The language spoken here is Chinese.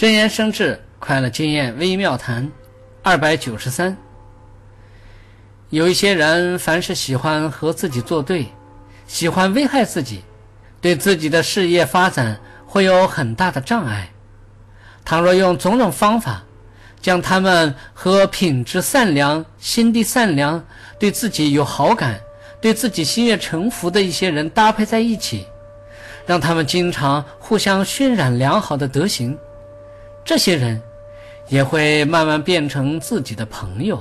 真言生智，快乐经验微妙谈，二百九十三。有一些人，凡是喜欢和自己作对，喜欢危害自己，对自己的事业发展会有很大的障碍。倘若用种种方法，将他们和品质善良、心地善良、对自己有好感、对自己心悦诚服的一些人搭配在一起，让他们经常互相渲染良好的德行。这些人也会慢慢变成自己的朋友。